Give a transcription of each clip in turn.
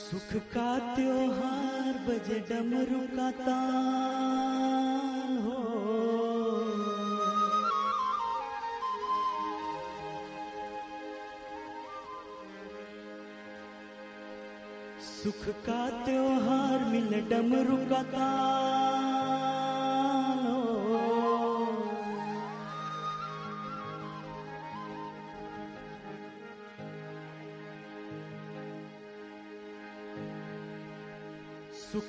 सुख का त्योहार बजे डमरू का हो। सुख का त्योहार मिल डमरू का ताल।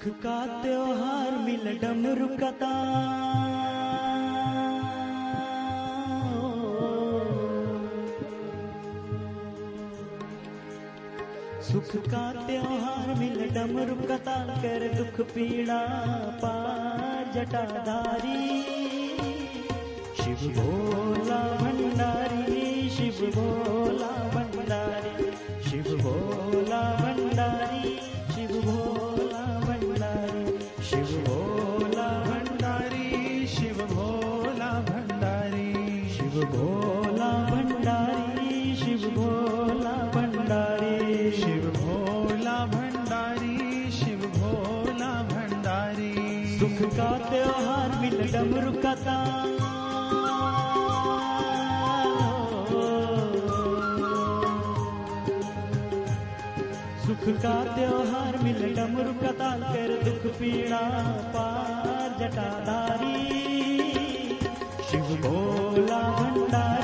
सुख का त्योहार मिल डमरू का ताल। सुख का त्योहार मिल डमरू का ताल कर दुख पीड़ा पार जटाधारी शिव भोला भंडारी शिव भोला शिव भोला भंडारी, शिव भोला भंडारी। शिव भोला भंडारी, शिव भोला भंडारी। शिव भोला भंडारी, शिव भोला भंडारी। सुख का त्योहार मिल डमरू का। सुख का त्योहार मिल डमरू का ताल कर दुख पीड़ा पार जटाधारी। शिव भोला भंडारी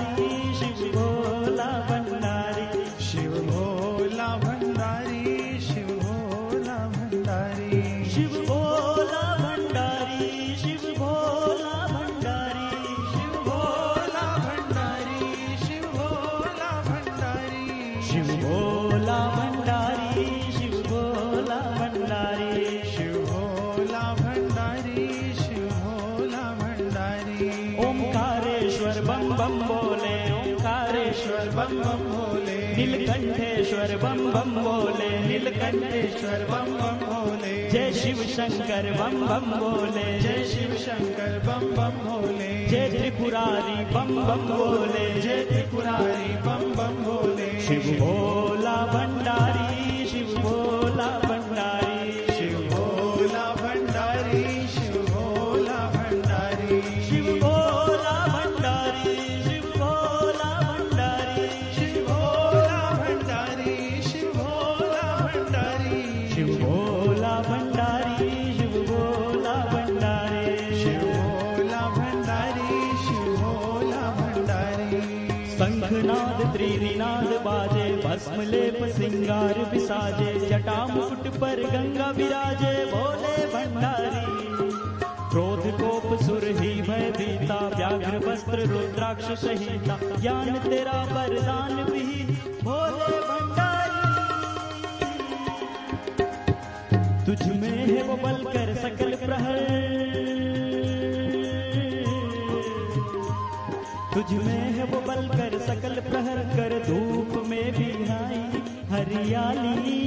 नीलकंठेश्वर बम बम बोले, नीलकंठेश्वर बम बम भोले जय शिव शंकर बम बम बोले। जय शिव शंकर बम बम भोले जय त्रिपुरारी बम बम बोले। जय त्रिपुरारी बम बम भोले शिव भोला भंडारी सिंगार विसाजे जटा मुकुट पर गंगा विराजे भोले भंडारी। क्रोध कोप सुर ही भय भीता व्याघ्र वस्त्र रुद्राक्ष सहिता। ज्ञान तेरा वरदान भी भोले भंडारी। तुझ में है वो बल कर सकल प्रहर। तुझ में है वो बल कर सकल प्रहर कर धूप में भी आई हरियाली।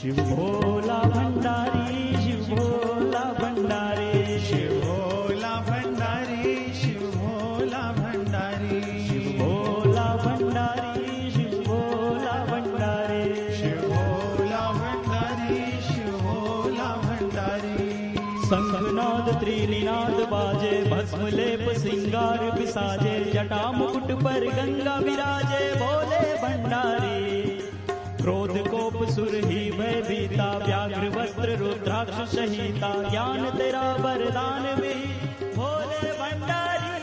शिव भोला भंडारी शिव भोला भंडारी। शिव भोला भंडारी शिव भोला भंडारी। शिव भोला भंडारी शिव भोला भंडारी। शिव भोला भंडारी शिव भोला भंडारी। संगनाद त्रिनाद बाजे भस्म लेप सिंगार विसाजे जटा मुकुट पर गंगा विराजे भोले भंडारी। क्रोध कोप सुर ही भय भीता व्याघ्र वस्त्र रुद्राक्ष सहिता, ज्ञान तेरा वरदान भी भोले भंडारी।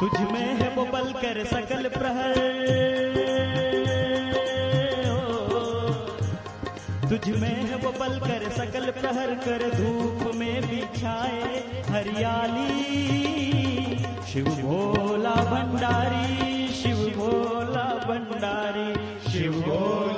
तुझ में है वो बल कर सकल प्रहर। तुझ में है वो बल कर सकल प्रहर कर धूप में बिछाए हरियाली। शिव भोला भंडारी, शिव भोला भंडारी, शिव भोला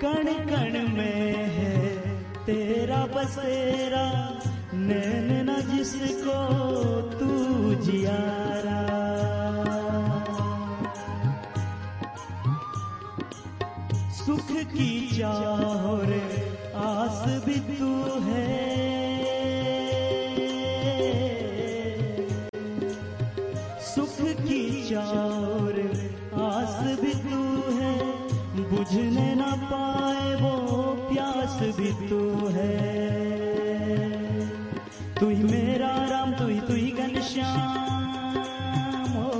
कण कण में है। तेरा बसेरा नैन न जिसको तू जियारा। सुख की चाहोरे, आस भी तू है। सुख की चाहोरे, आस भी तू है। बुझने न पाए वो प्यास भी तू है। तू ही मेरा राम तू ही तू ही घनश्याम हो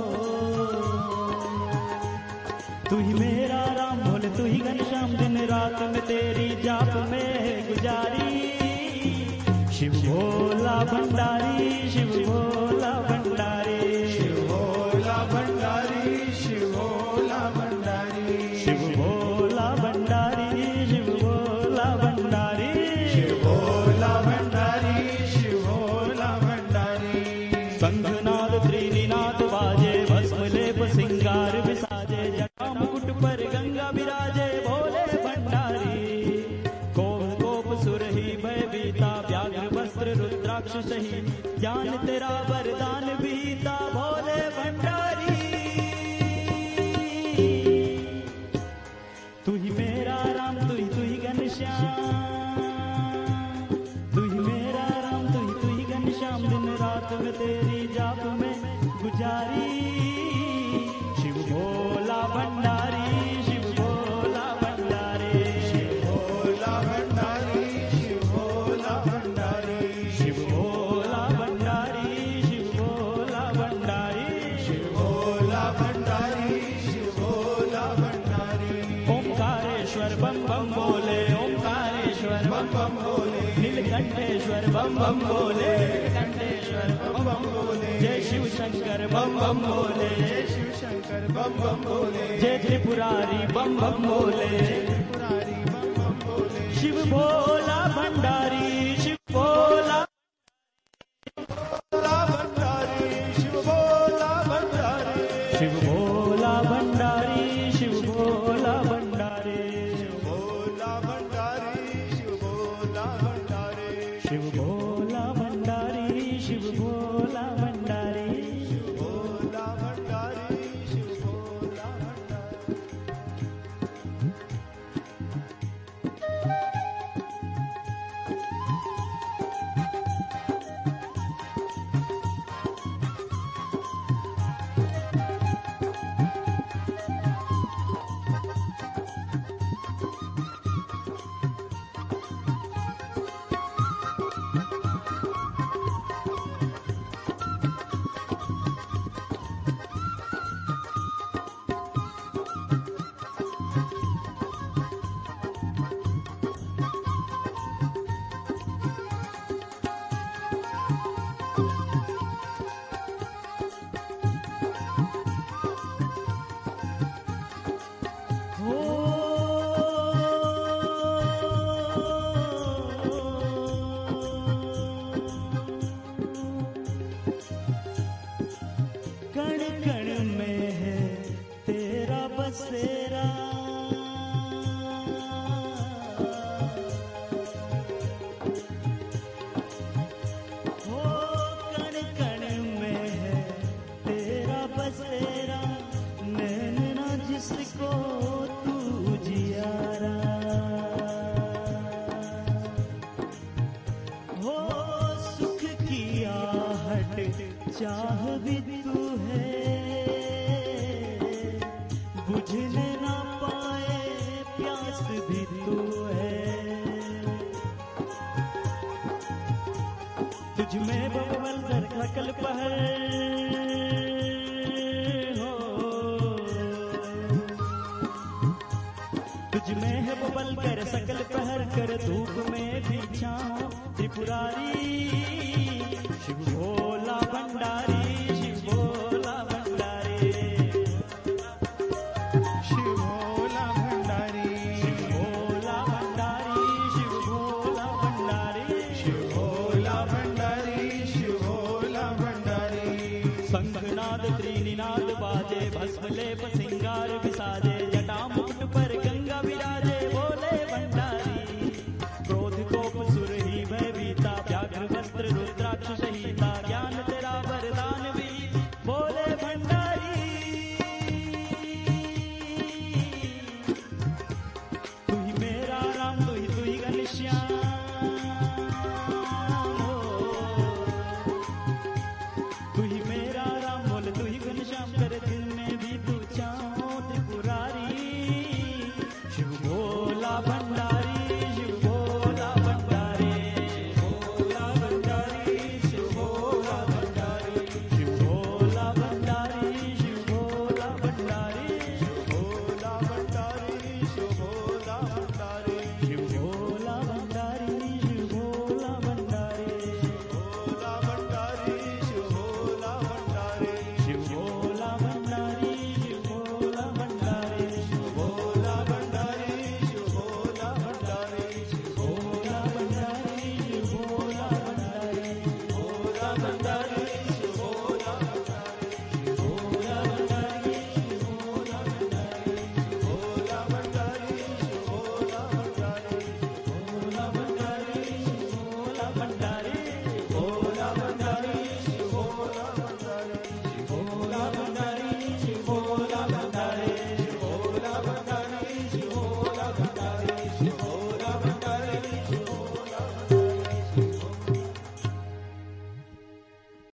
तू ही मेरा राम, बोले तू ही घनश्याम दिन रात में तेरी जाप में गुजारी। शिव भोला भंडारी, शिव भोला गुजारी शिव भोला भंडारी शिव भोला भंडारी। भोला भंडारी शिव भोला भंडारी। शिव भोला भंडारी शिव भोला भंडारी। शिव भोला भंडारी शिव भोला भंडारी। ओंकारेश्वर बम बम बोले ओंकारेश्वर बम बम बोले। नीलकंठेश्वर बम बम बोले नीलकंठेश्वर बम बम बोले। जय शिव शंकर बम बम बोले जय शिव शंकर बम बम बोले जय त्रिपुरारी बम बम बोले पुरारी बम बम बोले शिव भोला तुझ में बबल हो। तुझ में है बबल कर सकल पहर कर धूप में भी छाओ त्रिपुरारी